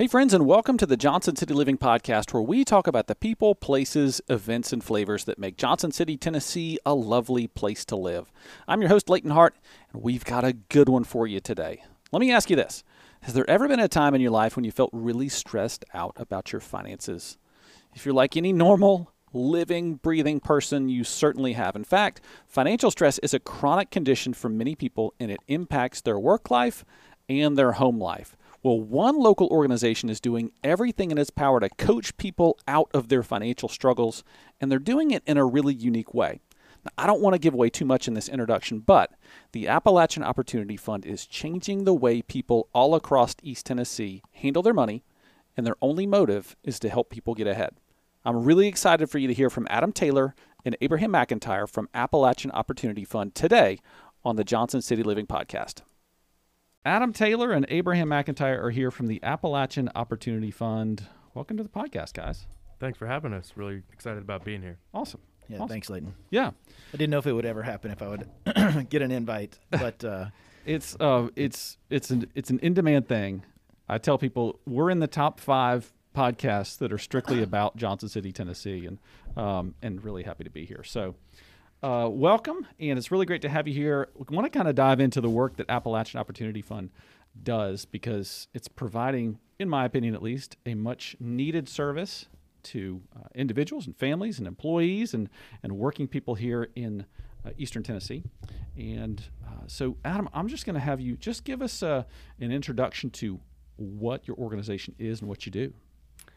Hey, friends, and welcome to the Johnson City Living Podcast, where we talk about the people, places, events, and flavors that make Johnson City, Tennessee a lovely place to live. I'm your host, Leighton Hart, and we've got a good one for you today. Let me ask you this Has there ever been a time in your life when you felt really stressed out about your finances? If you're like any normal, living, breathing person, you certainly have. In fact, financial stress is a chronic condition for many people, and it impacts their work life and their home life. Well, one local organization is doing everything in its power to coach people out of their financial struggles, and they're doing it in a really unique way. Now, I don't want to give away too much in this introduction, but the Appalachian Opportunity Fund is changing the way people all across East Tennessee handle their money, and their only motive is to help people get ahead. I'm really excited for you to hear from Adam Taylor and Abraham McIntyre from Appalachian Opportunity Fund today on the Johnson City Living Podcast. Adam Taylor and Abraham McIntyre are here from the Appalachian Opportunity Fund. Welcome to the podcast, guys. Thanks for having us. Really excited about being here. Awesome. Yeah, Awesome. thanks, Leighton. Yeah, I didn't know if it would ever happen if I would get an invite, but uh, it's uh, it's it's an it's an in demand thing. I tell people we're in the top five podcasts that are strictly about Johnson City, Tennessee, and um, and really happy to be here. So. Uh, welcome, and it's really great to have you here. We want to kind of dive into the work that Appalachian Opportunity Fund does because it's providing, in my opinion at least, a much needed service to uh, individuals and families and employees and, and working people here in uh, Eastern Tennessee. And uh, so, Adam, I'm just going to have you just give us uh, an introduction to what your organization is and what you do.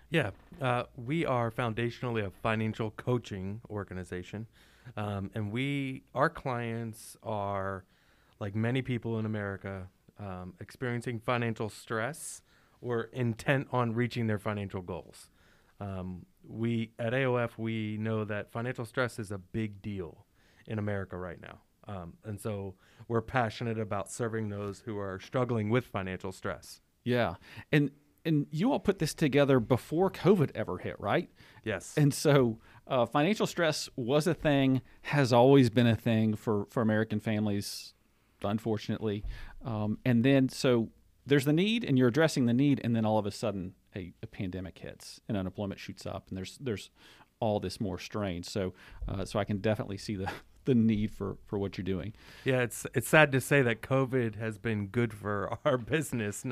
Yeah, uh, we are foundationally a financial coaching organization, um, and we our clients are like many people in America um, experiencing financial stress or intent on reaching their financial goals. Um, we at AOF we know that financial stress is a big deal in America right now, um, and so we're passionate about serving those who are struggling with financial stress. Yeah, and and you all put this together before COVID ever hit, right? Yes. And so uh, financial stress was a thing, has always been a thing for, for American families, unfortunately. Um, and then so there's the need, and you're addressing the need, and then all of a sudden a, a pandemic hits and unemployment shoots up, and there's there's all this more strain. So uh, so I can definitely see the the need for, for what you're doing. Yeah, it's it's sad to say that COVID has been good for our business.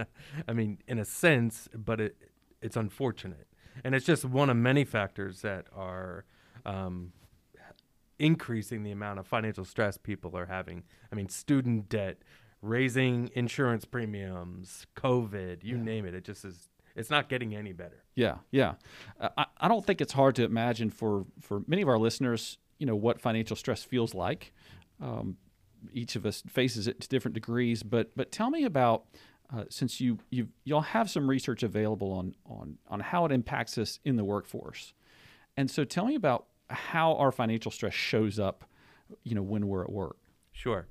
I mean, in a sense, but it it's unfortunate, and it's just one of many factors that are um, increasing the amount of financial stress people are having. I mean, student debt, raising insurance premiums, COVID, you name it. It just is. It's not getting any better. Yeah, yeah. Uh, I, I don't think it's hard to imagine for, for many of our listeners, you know, what financial stress feels like. Um, each of us faces it to different degrees, but but tell me about uh, since you you y'all have some research available on on on how it impacts us in the workforce, and so tell me about how our financial stress shows up, you know, when we're at work. Sure.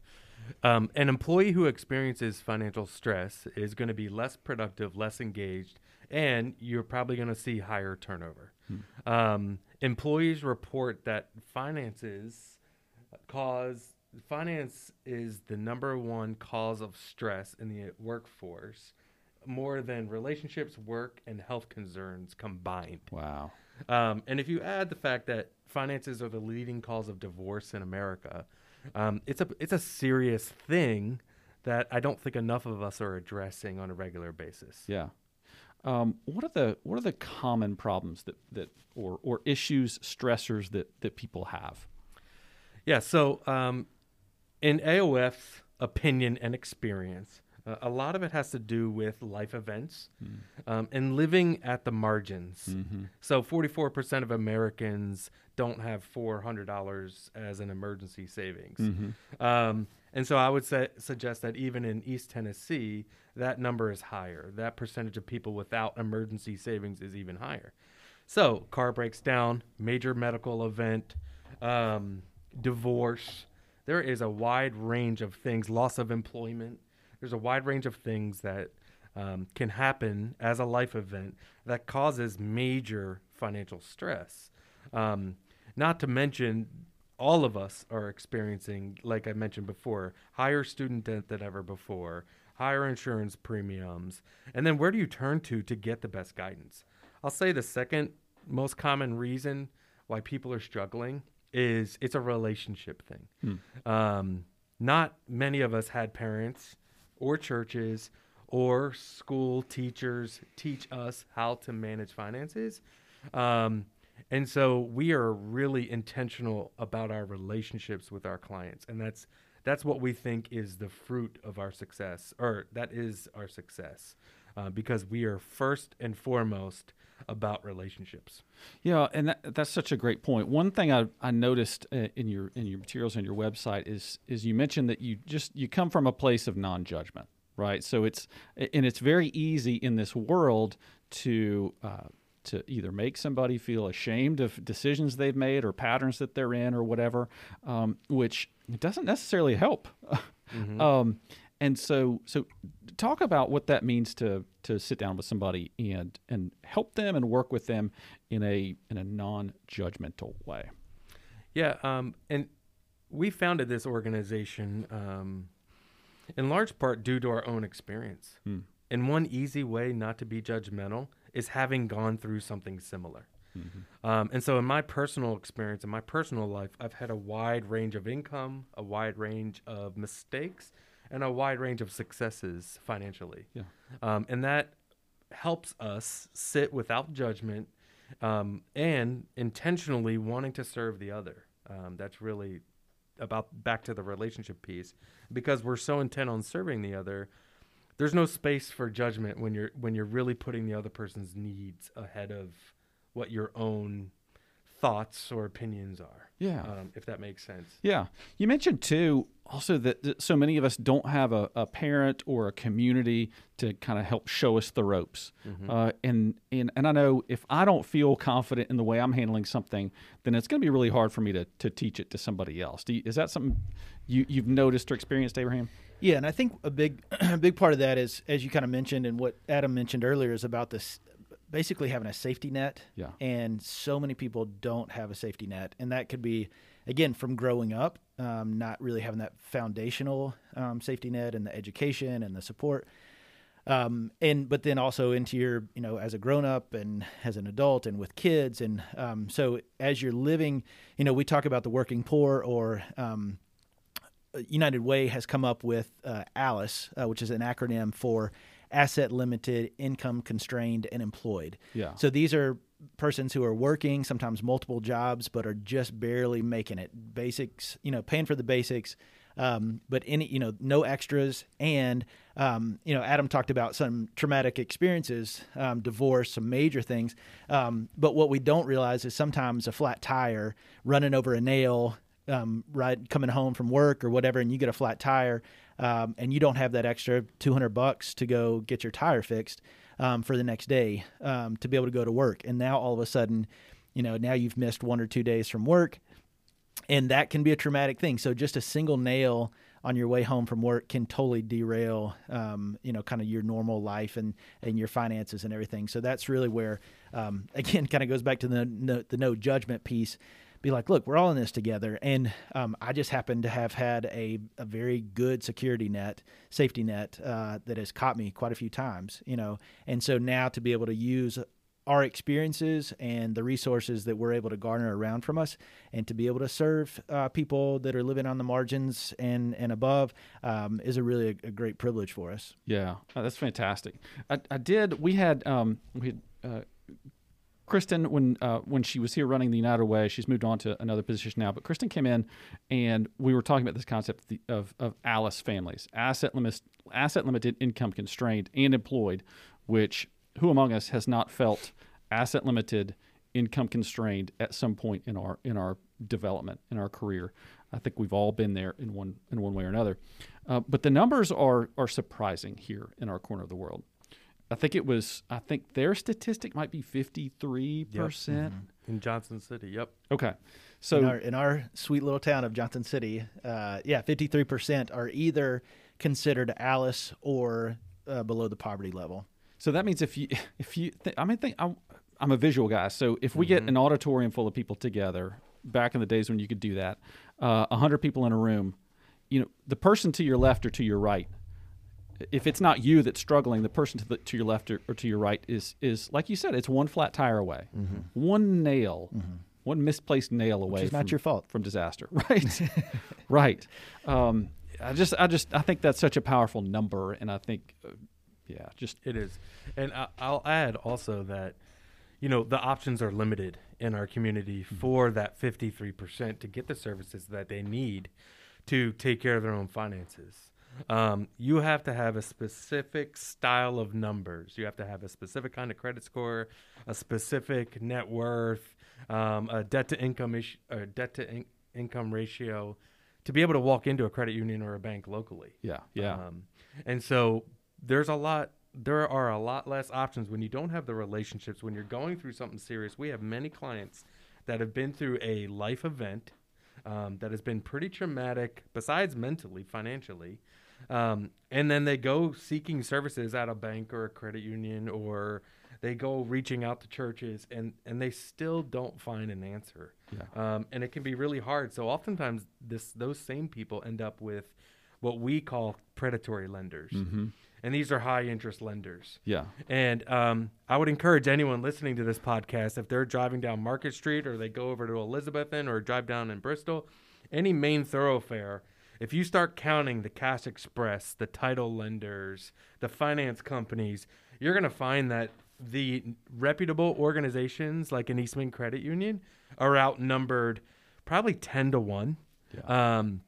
Um, an employee who experiences financial stress is going to be less productive, less engaged, and you're probably going to see higher turnover. Um, employees report that finances cause finance is the number one cause of stress in the workforce, more than relationships, work, and health concerns combined. Wow. Um, and if you add the fact that finances are the leading cause of divorce in America, um, it's a it's a serious thing that I don't think enough of us are addressing on a regular basis. Yeah. Um, what are the what are the common problems that that or or issues stressors that that people have? Yeah. So, um, in AOF opinion and experience, uh, a lot of it has to do with life events um, and living at the margins. So, 44% of Americans don't have $400 as an emergency savings. Um, and so, I would say, suggest that even in East Tennessee, that number is higher. That percentage of people without emergency savings is even higher. So, car breaks down, major medical event, um, divorce. There is a wide range of things, loss of employment. There's a wide range of things that um, can happen as a life event that causes major financial stress. Um, not to mention, all of us are experiencing, like I mentioned before, higher student debt than ever before, higher insurance premiums, and then where do you turn to to get the best guidance? I'll say the second most common reason why people are struggling is it's a relationship thing. Um, not many of us had parents or churches or school teachers teach us how to manage finances. Um, and so we are really intentional about our relationships with our clients. And that's that's what we think is the fruit of our success, or that is our success, uh, because we are first and foremost about relationships. Yeah, and that, that's such a great point. One thing I, I noticed uh, in your in your materials on your website is is you mentioned that you just you come from a place of non judgment, right? So it's and it's very easy in this world to uh, to either make somebody feel ashamed of decisions they've made or patterns that they're in or whatever, um, which doesn't necessarily help. um, and so so talk about what that means to to sit down with somebody and and help them and work with them in a in a non-judgmental way. Yeah, um, and we founded this organization um, in large part due to our own experience. And one easy way not to be judgmental is having gone through something similar. Um, and so, in my personal experience, in my personal life, I've had a wide range of income, a wide range of mistakes, and a wide range of successes financially. Yeah. Um, and that helps us sit without judgment um, and intentionally wanting to serve the other. Um, that's really about back to the relationship piece because we're so intent on serving the other. There's no space for judgment when you're when you're really putting the other person's needs ahead of what your own thoughts or opinions are. Yeah. Um, if that makes sense. Yeah. You mentioned too also that, that so many of us don't have a, a parent or a community to kind of help show us the ropes. Uh, and, and and I know if I don't feel confident in the way I'm handling something, then it's going to be really hard for me to, to teach it to somebody else. Do you, is that something you, you've noticed or experienced, Abraham? Yeah, and I think a big a big part of that is, as you kind of mentioned, and what Adam mentioned earlier, is about this basically having a safety net. Yeah. And so many people don't have a safety net, and that could be, again, from growing up, um, not really having that foundational um, safety net and the education and the support. Um, and but then also into your you know as a grown up and as an adult and with kids and um, so as you're living you know we talk about the working poor or um, United Way has come up with uh, ALICE, uh, which is an acronym for Asset Limited, Income Constrained, and Employed. Yeah. So these are persons who are working, sometimes multiple jobs, but are just barely making it. Basics, you know, paying for the basics, um, but any, you know, no extras. And, um, you know, Adam talked about some traumatic experiences, um, divorce, some major things. Um, but what we don't realize is sometimes a flat tire, running over a nail, um, right coming home from work or whatever, and you get a flat tire, um, and you don't have that extra 200 bucks to go get your tire fixed um, for the next day um, to be able to go to work. And now all of a sudden, you know, now you've missed one or two days from work, and that can be a traumatic thing. So just a single nail on your way home from work can totally derail, um, you know, kind of your normal life and and your finances and everything. So that's really where, um, again, kind of goes back to the no, the no judgment piece be like, look, we're all in this together. And um, I just happen to have had a, a very good security net, safety net uh, that has caught me quite a few times, you know. And so now to be able to use our experiences and the resources that we're able to garner around from us and to be able to serve uh, people that are living on the margins and, and above um, is a really a, a, great privilege for us. Yeah, oh, that's fantastic. I, I did, we had, um, we had, uh, Kristen, when uh, when she was here running the United Way, she's moved on to another position now. But Kristen came in, and we were talking about this concept of, of ALICE families, asset limit, asset limited, income constrained, and employed. Which who among us has not felt asset limited, income constrained at some point in our in our development in our career? I think we've all been there in one in one way or another. Uh, but the numbers are are surprising here in our corner of the world. I think it was. I think their statistic might be fifty three percent in Johnson City. Yep. Okay, so in our, in our sweet little town of Johnson City, uh, yeah, fifty three percent are either considered ALICE or uh, below the poverty level. So that means if you if you th- I mean think I'm, I'm a visual guy. So if we mm-hmm. get an auditorium full of people together, back in the days when you could do that, uh, hundred people in a room, you know, the person to your left or to your right if it's not you that's struggling, the person to the to your left or, or to your right is is like you said, it's one flat tire away, one nail, one misplaced nail away. Mm-hmm. not your fault. from disaster. Right, right. Um, I just I just I think that's such a powerful number, and I think, uh, yeah, just It is, and I, I'll add also that, you know, the options are limited in our community for that fifty-three percent to get the services that they need to take care of their own finances. Um, you have to have a specific style of numbers. You have to have a specific kind of credit score, a specific net worth, um, a debt to income ish, or debt to in- income ratio, to be able to walk into a credit union or a bank locally. yeah, yeah, Um, and so there's a lot. There are a lot less options when you don't have the relationships. When you're going through something serious, we have many clients that have been through a life event um, that has been pretty traumatic, besides mentally, financially, um, and then they go seeking services at a bank or a credit union, or they go reaching out to churches, and and they still don't find an answer yeah, um, and it can be really hard. So oftentimes, this those same people end up with what we call predatory lenders, mm-hmm. And these are high interest lenders. yeah, And um, I would encourage anyone listening to this podcast, if they're driving down Market Street or they go over to Elizabethton or drive down in Bristol, any main thoroughfare, if you start counting the Cash Express, the title lenders, the finance companies, you're going to find that the reputable organizations like an Eastman Credit Union are outnumbered probably 10 to 1. yeah. Um,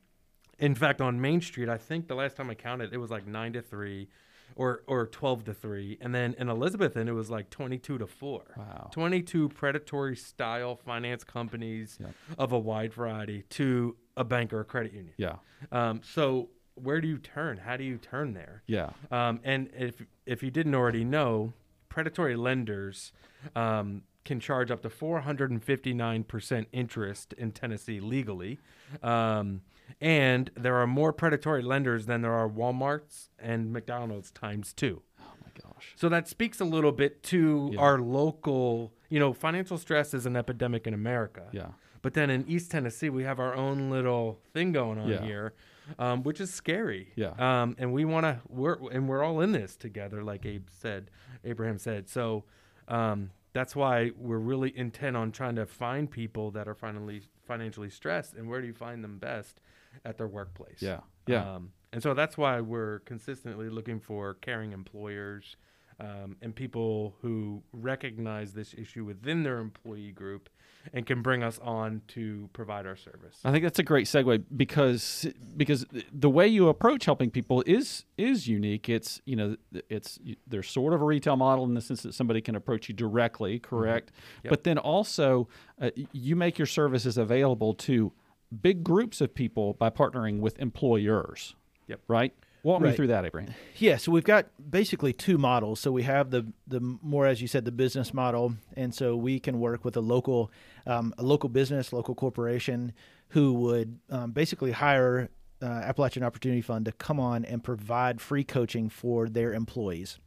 in fact, on Main Street, I think the last time I counted, it was like nine to three, or or twelve to three, and then in Elizabethton, it was like twenty-two to four. Wow. Twenty-two predatory style finance companies Yep. of a wide variety to a bank or a credit union. yeah, Um, so where do you turn? How do you turn there? yeah, Um, and if if you didn't already know, predatory lenders um, can charge up to 459% interest in Tennessee legally. Um, and there are more predatory lenders than there are Walmarts and McDonald's times two. Oh my gosh. So that speaks a little bit to Yeah. our local, you know, financial stress is an epidemic in America. Yeah, But then in East Tennessee, we have our own little thing going on Yeah. here, um, which is scary. Yeah. Um, and we want to we're and we're all in this together, like Abe said, Abraham said. So um, that's why we're really intent on trying to find people that are finally financially stressed. And where do you find them best? At their workplace. yeah, yeah, Um, and so that's why we're consistently looking for caring employers um, and people who recognize this issue within their employee group and can bring us on to provide our service. I think that's a great segue because because the way you approach helping people is is unique. It's you know it's there's sort of a retail model in the sense that somebody can approach you directly, correct? Yep. But then also uh, you make your services available to big groups of people by partnering with employers. Yep. Right. Walk me through that, Abraham. Yeah, so we've got basically two models. So we have the the more, as you said, the business model, and so we can work with a local um, a local business, local corporation, who would um, basically hire uh, Appalachian Opportunity Fund to come on and provide free coaching for their employees.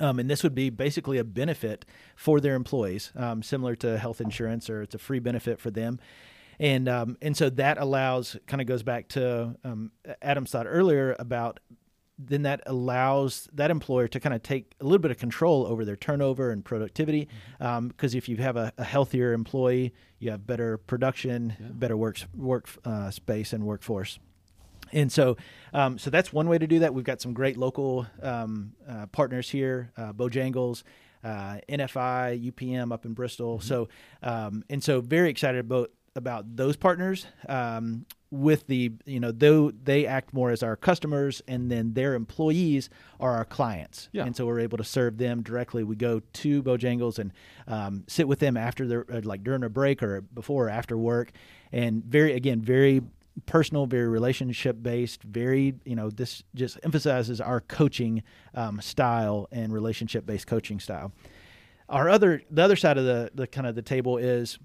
Um, and this would be basically a benefit for their employees, um, similar to health insurance, or it's a free benefit for them. And um, and so that allows kind of goes back to um, Adam's thought earlier about then that allows that employer to kind of take a little bit of control over their turnover and productivity. Because if you have a, a healthier employee, you have better production, better work work uh, space and workforce. And so, um, so that's one way to do that. We've got some great local um, uh, partners here, uh, Bojangles, uh, NFI, UPM up in Bristol. So, um, and so very excited about about those partners. Um, with the you know though they act more as our customers and then their employees are our clients Yeah. and so we're able to serve them directly we go to bojangles and um, sit with them after their uh, like during a break or before or after work and very again very personal very relationship based very you know this just emphasizes our coaching um, style and relationship based coaching style our other the other side of the the kind of the table is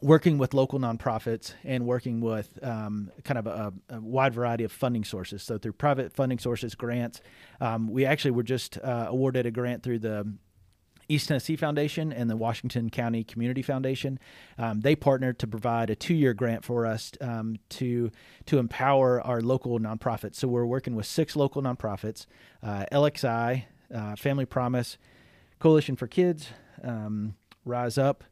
working with local nonprofits and working with um, kind of a, a wide variety of funding sources. So through private funding sources, grants. Um, we actually were just uh, awarded a grant through the East Tennessee Foundation and the Washington County Community Foundation. Um, they partnered to provide a two-year grant for us um, to to empower our local nonprofits. So we're working with six local nonprofits: uh, LXI, uh, Family Promise, Coalition for Kids, um, Rise Up,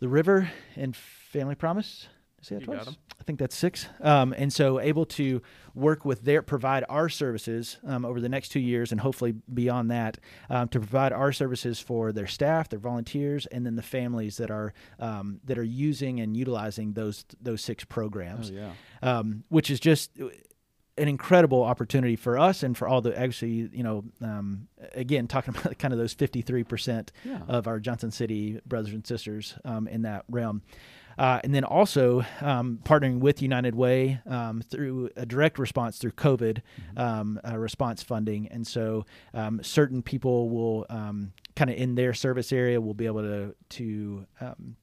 The River, and Family Promise. Say that You twice? I think that's six. Um, and so able to work with their provide our services um, over the next two years and hopefully beyond that um, to provide our services for their staff, their volunteers, and then the families that are um, that are using and utilizing those those six programs Oh yeah. um, which is just an incredible opportunity for us and for all the actually, you know, um, again, talking about kind of those 53% Yeah. of our Johnson City brothers and sisters um, in that realm. Uh, and then also um, partnering with United Way um, through a direct response through COVID um, uh, response funding. And so um, certain people will um, kind of in their service area will be able to, to um,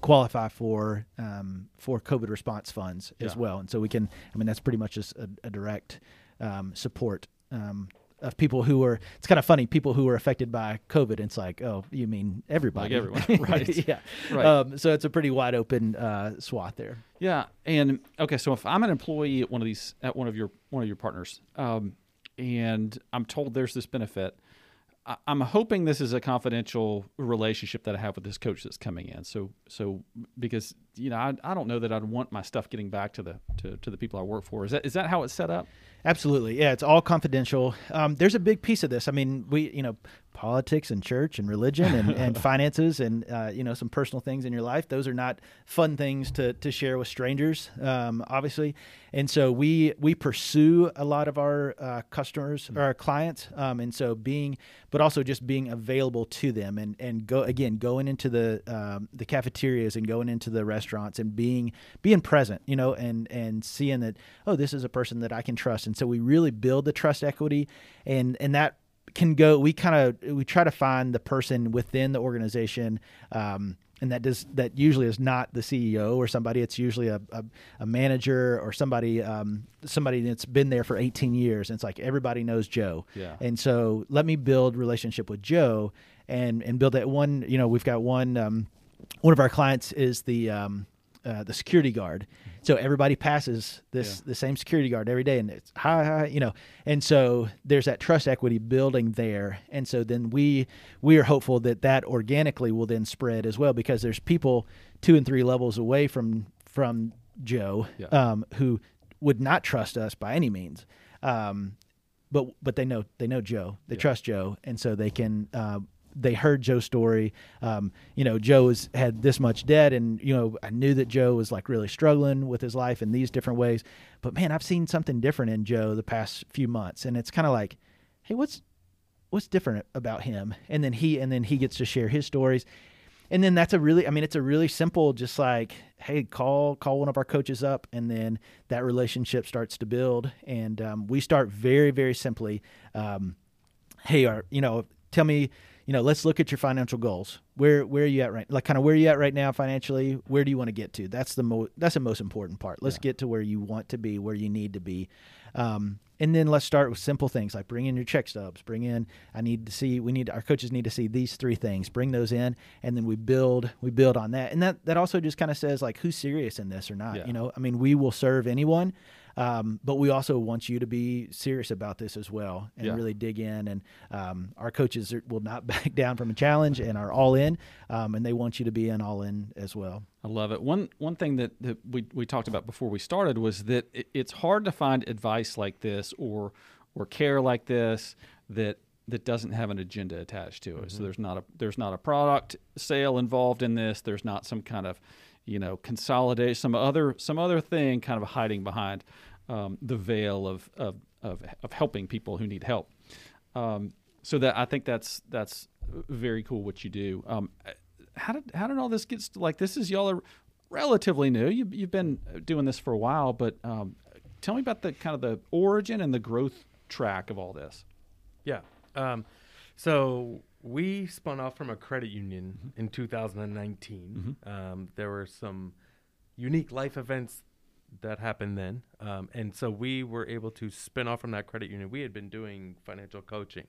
qualify for um, for COVID response funds as Yeah. well. And so we can, I mean, that's pretty much just a, a direct um, support um, of people who are. It's kind of funny, people who are affected by COVID. It's like, oh, you mean everybody? Like everyone, right. yeah. Right. Um, so it's a pretty wide open uh, swath there. Yeah, and okay, so if I'm an employee at one of these at one of your one of your partners, um, and I'm told there's this benefit, I'm hoping this is a confidential relationship that I have with this coach that's coming in. So so because you know I, I don't know that I'd want my stuff getting back to the to, to the people I work for. Is that is that how it's set up? Absolutely, yeah. It's all confidential. Um, there's a big piece of this. I mean, we, you know, politics and church and religion and, and finances and uh, you know some personal things in your life. Those are not fun things to to share with strangers, um, obviously. And so we we pursue a lot of our uh, customers or our clients, um, and so being, but also just being available to them and and go again going into the um, the cafeterias and going into the restaurants and being being present, you know, and and seeing that oh this is a person that I can trust, and so we really build the trust equity, and and that can go we kind of we try to find the person within the organization um, and that does that usually is not the CEO or somebody it's usually a, a, a manager or somebody um, somebody that's been there for 18 years and it's like everybody knows Joe Yeah. and so let me build relationship with Joe and and build that one you know we've got one um, one of our clients is the um, uh, the security guard. So everybody passes this Yeah. the same security guard every day, and it's hi hi, you know. And so there's that trust equity building there, and so then we we are hopeful that that organically will then spread as well because there's people two and three levels away from from Joe Yeah. um, who would not trust us by any means. Um, but but they know they know Joe. They Yeah. trust Joe, and so they can. Uh, they heard Joe's story. Um, you know, Joe has had this much debt, and you know, I knew that Joe was like really struggling with his life in these different ways. But man, I've seen something different in Joe the past few months, and it's kind of like, hey, what's what's different about him? And then he and then he gets to share his stories. And then that's a really I mean it's a really simple just like hey call call one of our coaches up and then that relationship starts to build and um, we start very very simply um, hey are you know tell me you know let's look at your financial goals. Where where are you at right like kind of where are you at right now financially? Where do you want to get to? That's the mo- that's the most important part. Let's Yeah. get to where you want to be where you need to be. Um, and then let's start with simple things like bring in your check stubs bring in i need to see we need our coaches need to see these three things bring those in and then we build we build on that. And that that also just kind of says like who's serious in this or not Yeah. you know? I mean we will serve anyone um, but we also want you to be serious about this as well and Yeah. really dig in and um, our coaches are, will not back down from a challenge and are all in um, and they want you to be in all in as well I love it. One one thing that, that we, we talked about before we started was that it, it's hard to find advice like this or or care like this that that doesn't have an agenda attached to it. So there's not a there's not a product sale involved in this. There's not some kind of you know consolidate some other some other thing kind of hiding behind um, the veil of, of of of helping people who need help. Um, so that I think that's that's very cool what you do. Um, how did how did all this get st- like this? Is y'all are relatively new. You you've been doing this for a while, but um, tell me about the kind of the origin and the growth track of all this. Yeah. Um, so we spun off from a credit union in 2019. Um, there were some unique life events that happened then. Um, and so we were able to spin off from that credit union. We had been doing financial coaching.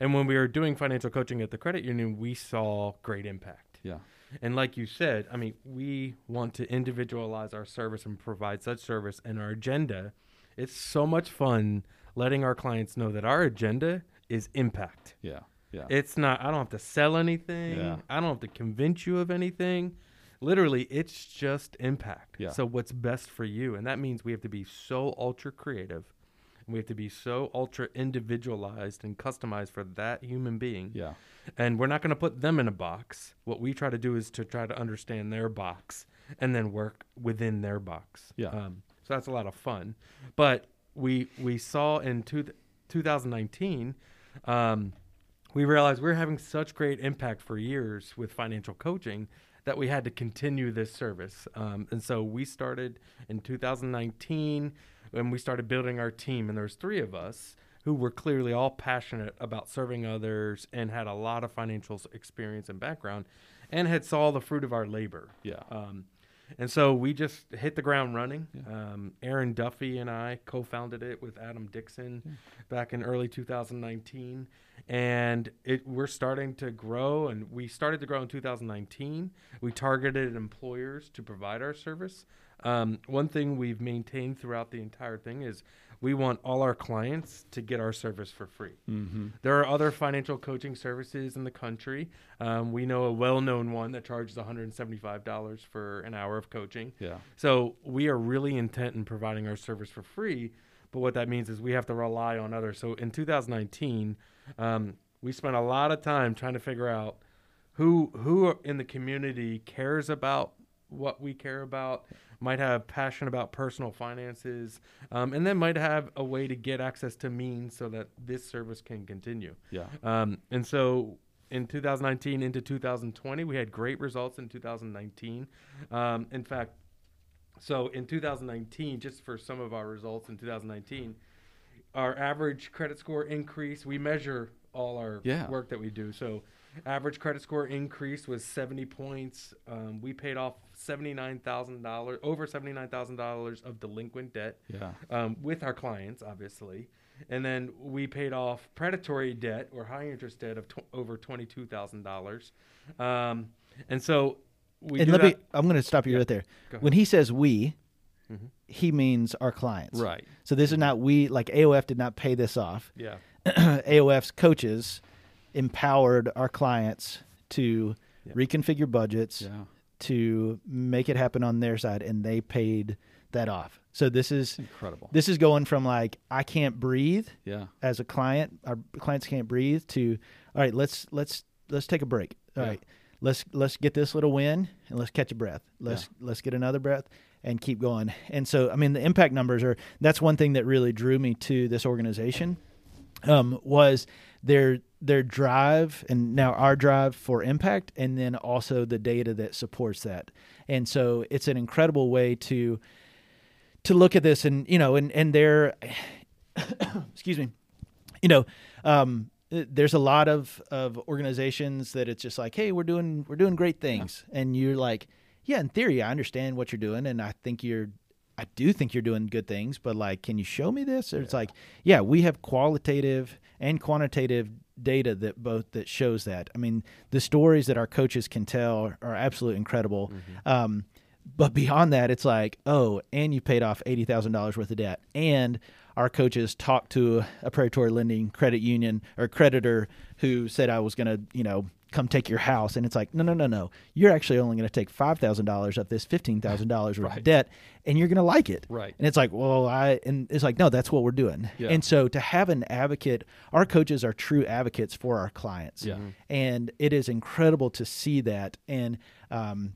And when we were doing financial coaching at the credit union, we saw great impact. Yeah. And like you said, I mean, we want to individualize our service and provide such service and our agenda. It's so much fun letting our clients know that our agenda is impact. Yeah. Yeah. It's not, I don't have to sell anything. Yeah. I don't have to convince you of anything. Literally, it's just impact. Yeah. So, what's best for you? And that means we have to be so ultra creative and we have to be so ultra individualized and customized for that human being. yeah. And we're not going to put them in a box. What we try to do is to try to understand their box and then work within their box. Yeah. Um, so that's a lot of fun. But we we saw in two, 2019, um, we realized we were having such great impact for years with financial coaching that we had to continue this service. Um, and so we started in 2019 when we started building our team, and there was three of us who were clearly all passionate about serving others and had a lot of financial experience and background, and had saw the fruit of our labor. Yeah. Um, and so we just hit the ground running. Um, Aaron Duffy and I co founded it with Adam Dixon back in early 2019. And it, we're starting to grow, and we started to grow in 2019. We targeted employers to provide our service. Um, one thing we've maintained throughout the entire thing is we want all our clients to get our service for free. Mm-hmm. There are other financial coaching services in the country. Um, we know a well known one that charges $175 for an hour of coaching. Yeah. So we are really intent in providing our service for free. But what that means is we have to rely on others. So in 2019, um, we spent a lot of time trying to figure out who who in the community cares about what we care about, might have passion about personal finances, um, and then might have a way to get access to means so that this service can continue. Yeah. Um, and so in 2019 into 2020, we had great results in 2019. Um, in fact, so in 2019, just for some of our results in 2019, our average credit score increase, we measure all our Yeah. work that we do. So average credit score increase was 70 points. Um, we paid off $79,000, over $79,000 of delinquent debt Yeah. um, with our clients, obviously. And then we paid off predatory debt or high interest debt of tw- over twenty-two thousand dollars. Um, and so we and let that. me, I'm going to stop you Yeah. right there. When he says we, Mhm. he means our clients. Right. So this is not we, like AOF did not pay this off. yeah, AOF's coaches empowered our clients to Yeah. reconfigure budgets, Yeah. To make it happen on their side, and they paid that off. So this is Incredible. this is going from like I can't breathe Yeah. as a client, our clients can't breathe to all right, let's let's let's take a break. All Yeah. right, Let's let's get this little win and let's catch a breath. Let's let's get another breath and keep going. And so I mean the impact numbers are that's one thing that really drew me to this organization um, was their their drive and now our drive for impact and then also the data that supports that. And so it's an incredible way to to look at this and you know and and they're excuse me you know um there's a lot of of organizations that it's just like hey we're doing we're doing great things and you're like yeah in theory i understand what you're doing and i think you're i do think you're doing good things but like can you show me this? Or it's like yeah we have qualitative and quantitative data that both that shows that. I mean the stories that our coaches can tell are absolutely incredible. Um but beyond that, it's like, oh, and you paid off eighty thousand dollars worth of debt, and our coaches talked to a predatory lending credit union or creditor who said I was going to, you know, come take your house, and it's like, no, no, no, no, you're actually only going to take five thousand dollars of this fifteen thousand dollars worth Right. of debt, and you're going to like it, Right. And it's like, well, I, and it's like, no, that's what we're doing, Yeah. and so to have an advocate, our coaches are true advocates for our clients, Yeah. and it is incredible to see that, and um,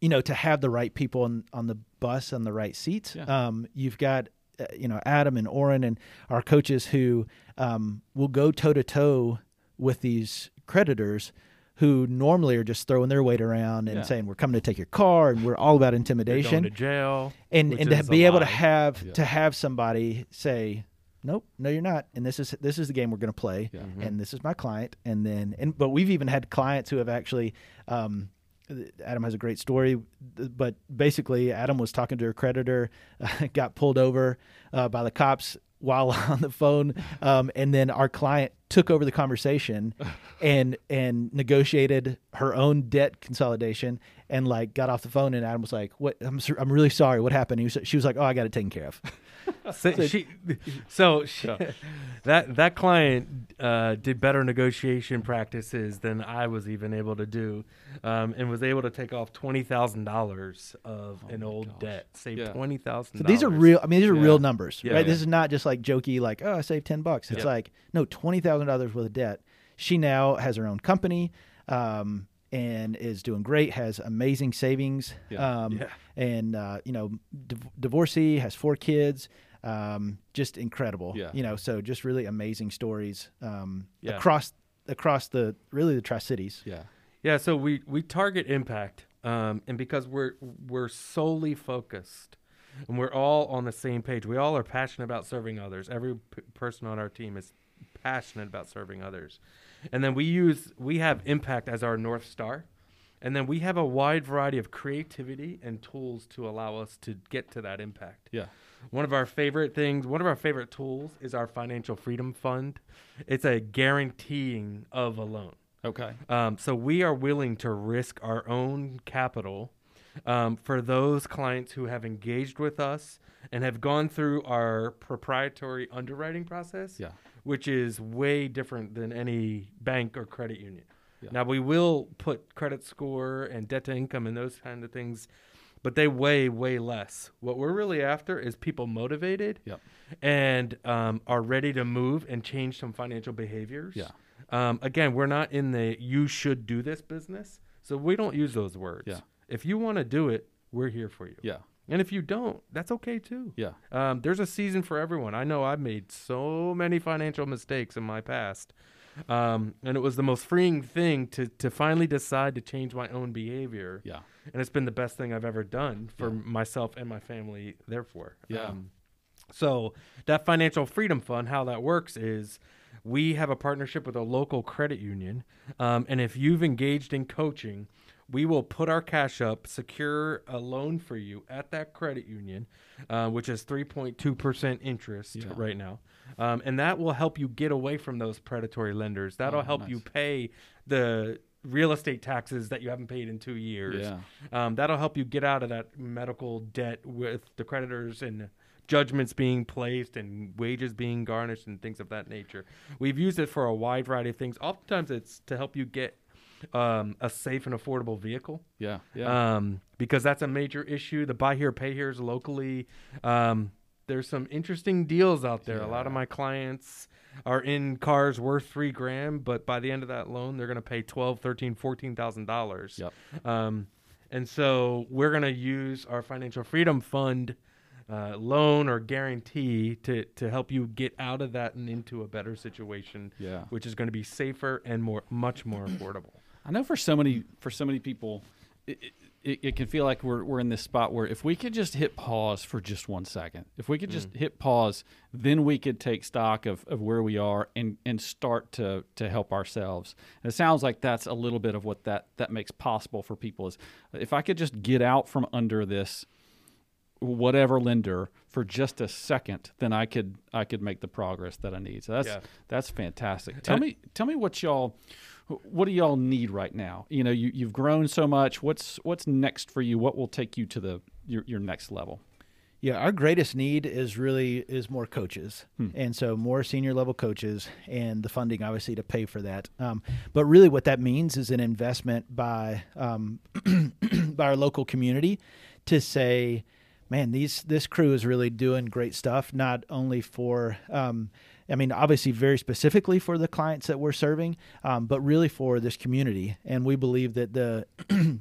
you know, to have the right people on, on the bus on the right seats. Yeah. Um, you've got, uh, you know, Adam and Oren and our coaches who um, will go toe to toe with these creditors who normally are just throwing their weight around and Yeah. saying, we're coming to take your car and we're all about intimidation. going to jail, and and to is a be able to have Yeah. to have somebody say, nope, no, you're not. And this is this is the game we're going to play. Yeah. And this is my client. And then and but we've even had clients who have actually. Um, Adam has a great story, but basically, Adam was talking to a creditor, got pulled over uh, by the cops while on the phone, um, and then our client took over the conversation and and negotiated her own debt consolidation and like got off the phone and Adam was like, "What? I'm sur- I'm really sorry. What happened?" He was, she was like, "Oh, I got it taken care of." So she, so she, that that client uh, did better negotiation practices than I was even able to do, um, and was able to take off twenty thousand dollars of an old gosh. debt, save Yeah. twenty thousand. So these are real. I mean, these are Yeah. real numbers, Yeah, right? yeah. This is not just like jokey, like oh, I saved ten bucks. It's Yeah. like no, twenty thousand dollars worth of debt. She now has her own company, um, and is doing great. Has amazing savings, Yeah. um, Yeah. and uh, you know, div- divorcee, has four kids. Um, just incredible, Yeah. You know, so just really amazing stories um, Yeah. across across the really the Tri Cities. Yeah. Yeah, so we we target impact, um, and because we're we're solely focused, and we're all on the same page. We all are passionate about serving others. Every p- person on our team is passionate about serving others, and then we use we have impact as our north star, and then we have a wide variety of creativity and tools to allow us to get to that impact. Yeah. One of our favorite things, one of our favorite tools is our financial freedom fund. It's a guaranteeing of a loan. Okay. Um, so we are willing to risk our own capital um, for those clients who have engaged with us and have gone through our proprietary underwriting process, Yeah. Which is way different than any bank or credit union. Yeah. Now we will put credit score and debt to income and those kind of things, but they weigh way less. What we're really after is people motivated Yep. and um, are ready to move and change some financial behaviors. Yeah. Um, again, we're not in the you should do this business, so we don't use those words. Yeah. If you want to do it, we're here for you. Yeah. And if you don't, that's okay too. Yeah. Um, there's a season for everyone. I know I've made so many financial mistakes in my past. Um, and it was the most freeing thing to, to finally decide to change my own behavior. Yeah. And it's been the best thing I've ever done for Yeah. myself and my family, therefore. Yeah. Um, so that financial freedom fund, how that works is we have a partnership with a local credit union. Um, and if you've engaged in coaching, we will put our cash up, secure a loan for you at that credit union, uh, which is 3.2% interest Yeah. right now. Um, and that will help you get away from those predatory lenders. That'll Oh, help you pay the real estate taxes that you haven't paid in two years. Yeah. Um, that'll help you get out of that medical debt with the creditors and judgments being placed and wages being garnished and things of that nature. We've used it for a wide variety of things. Oftentimes, it's to help you get um, a safe and affordable vehicle Yeah. Yeah. um, because that's a major issue. The buy here, pay here's locally. Um, there's some interesting deals out there. A lot of my clients are in cars worth three grand, but by the end of that loan, they're going to pay twelve, thirteen, fourteen thousand dollars. Yep. Um, and so we're going to use our financial freedom fund uh, loan or guarantee to to help you get out of that and into a better situation, yeah. which is going to be safer and more, much more affordable. I know for so many for so many people, it, it, it can feel like we're we're in this spot where if we could just hit pause for just one second, if we could just mm. hit pause, then we could take stock of, of where we are and, and start to to help ourselves. And it sounds like that's a little bit of what that that makes possible for people is uh, if I could just get out from under this whatever lender for just a second, then I could I could make the progress that I need. So that's Yeah. that's fantastic. Tell And- me tell me what y'all what do y'all need right now? You know, you you've grown so much. What's what's next for you? What will take you to the your your next level? Yeah, our greatest need is really is more coaches, and so more senior level coaches, and the funding obviously to pay for that. Um, but really, what that means is an investment by um, by our local community to say, man, these this crew is really doing great stuff. Not only for, um, I mean, obviously very specifically for the clients that we're serving, um, but really for this community. And we believe that the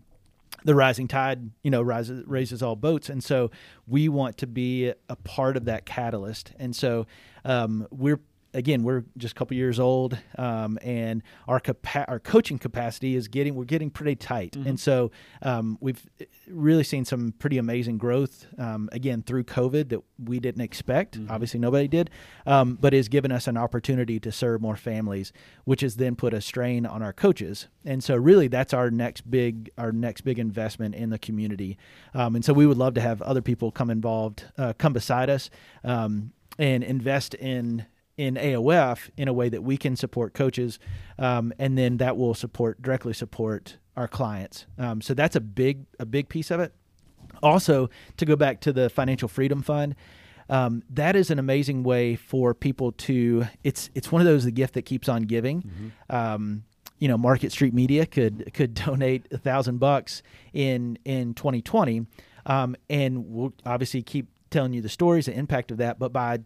the rising tide, you know, rises raises all boats, and so we want to be a part of that catalyst. And so um, we're again, we're just a couple years old, um, and our capa- our coaching capacity is getting we're getting pretty tight, and so um, we've really seen some pretty amazing growth um, again through COVID that we didn't expect. Obviously, nobody did, um, but has given us an opportunity to serve more families, which has then put a strain on our coaches. And so, really, that's our next big our next big investment in the community. Um, and so, we would love to have other people come involved, uh, come beside us, um, and invest in in AOF in a way that we can support coaches, um, and then that will support directly support our clients. Um, so that's a big a big piece of it. Also, to go back to the Financial Freedom Fund, um, that is an amazing way for people to. It's it's one of those the gift that keeps on giving. Mm-hmm. Um, you know, Market Street Media could could donate a thousand bucks in in 2020, um, and we'll obviously keep telling you the stories, the impact of that. But by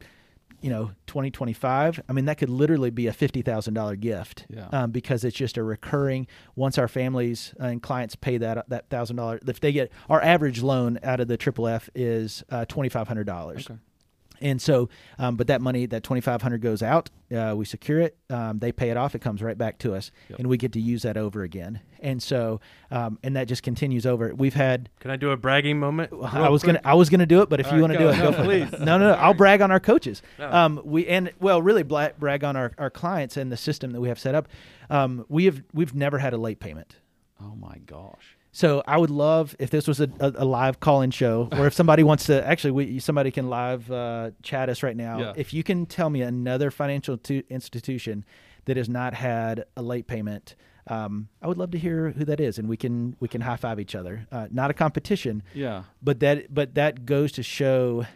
you know 2025 i mean that could literally be a $50000 gift yeah. um, because it's just a recurring once our families and clients pay that that thousand dollars if they get our average loan out of the triple f is uh, $2500 okay. And so, um, but that money, that twenty five hundred goes out. Uh, we secure it. Um, they pay it off. It comes right back to us, yep. and we get to use that over again. And so, um, and that just continues over. We've had. Can I do a bragging moment? I was quick? gonna, I was gonna do it, but if All you right, want to do it, no, go please. No, no, no. I'll brag on our coaches. No. Um, we and well, really brag on our, our clients and the system that we have set up. Um, we have we've never had a late payment. Oh my gosh. So I would love if this was a, a, a live call-in show, or if somebody wants to actually, we, somebody can live uh, chat us right now. Yeah. If you can tell me another financial to, institution that has not had a late payment, um, I would love to hear who that is, and we can we can high five each other. Uh, not a competition, yeah, but that but that goes to show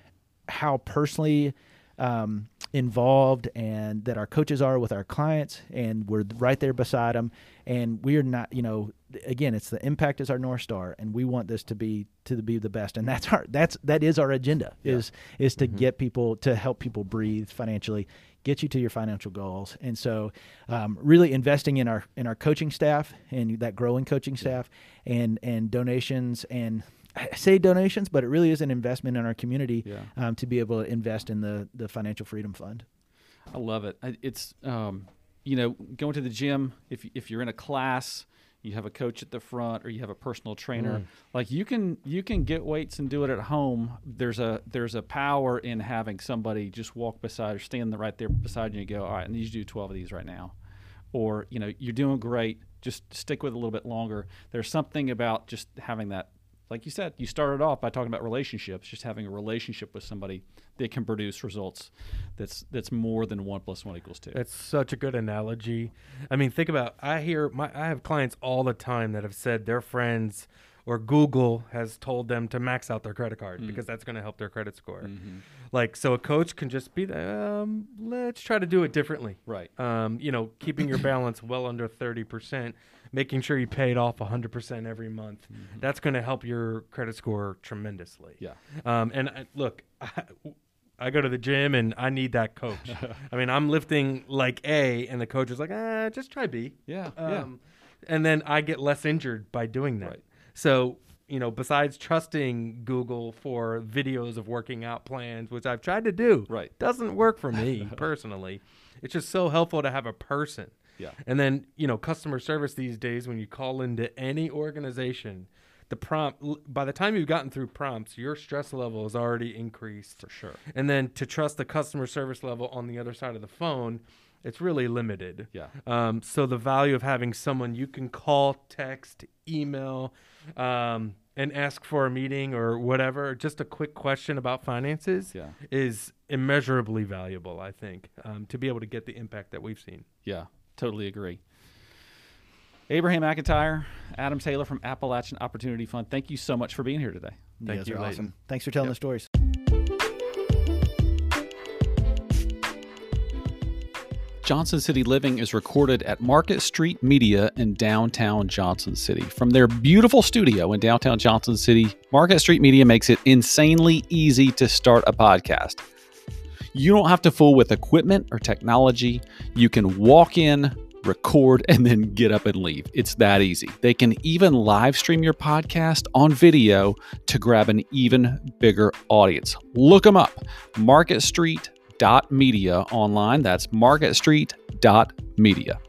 how personally um, involved and that our coaches are with our clients, and we're right there beside them. And we're not, you know, again, it's the impact is our north star, and we want this to be to be the best. And that's our that's that is our agenda yeah. is is to mm-hmm. get people to help people breathe financially, get you to your financial goals. And so, um, really investing in our in our coaching staff and that growing coaching staff, and and donations and I say donations, but it really is an investment in our community yeah. um, to be able to invest in the the financial freedom fund. I love it. It's um, you know going to the gym if if you're in a class, you have a coach at the front or you have a personal trainer. Mm. Like you can you can get weights and do it at home. There's a there's a power in having somebody just walk beside or stand right there beside you and go, all right, I need you to do 12 of these right now, or you know you're doing great. Just stick with it a little bit longer. There's something about just having that like you said, you started off by talking about relationships, just having a relationship with somebody that can produce results that's that's more than one plus one equals two. It's such a good analogy. I mean, think about I hear my I have clients all the time that have said their friends or Google has told them to max out their credit card mm. because that's going to help their credit score. Mm-hmm. Like, so a coach can just be, um, let's try to do it differently. Right. Um, you know, keeping your balance well under 30%, making sure you pay it off 100% every month. Mm-hmm. That's going to help your credit score tremendously. Yeah. Um, and I, look, I, I go to the gym and I need that coach. I mean, I'm lifting like A, and the coach is like, ah, just try B. Yeah. Um, yeah. And then I get less injured by doing that. Right. So, you know, besides trusting Google for videos of working out plans, which I've tried to do, right, doesn't work for me personally. It's just so helpful to have a person. Yeah. And then, you know, customer service these days when you call into any organization, the prompt by the time you've gotten through prompts, your stress level is already increased. For sure. And then to trust the customer service level on the other side of the phone, it's really limited. Yeah. Um, so the value of having someone you can call, text, email, um, and ask for a meeting or whatever, just a quick question about finances yeah. is immeasurably valuable, I think, um, to be able to get the impact that we've seen. Yeah, totally agree. Abraham McIntyre, Adam Taylor from Appalachian Opportunity Fund, thank you so much for being here today. Thank you, awesome. Thanks for telling yep. the stories. Johnson City Living is recorded at Market Street Media in downtown Johnson City. From their beautiful studio in downtown Johnson City, Market Street Media makes it insanely easy to start a podcast. You don't have to fool with equipment or technology. You can walk in, record, and then get up and leave. It's that easy. They can even live stream your podcast on video to grab an even bigger audience. Look them up Market Street media online. That's marketstreet.media.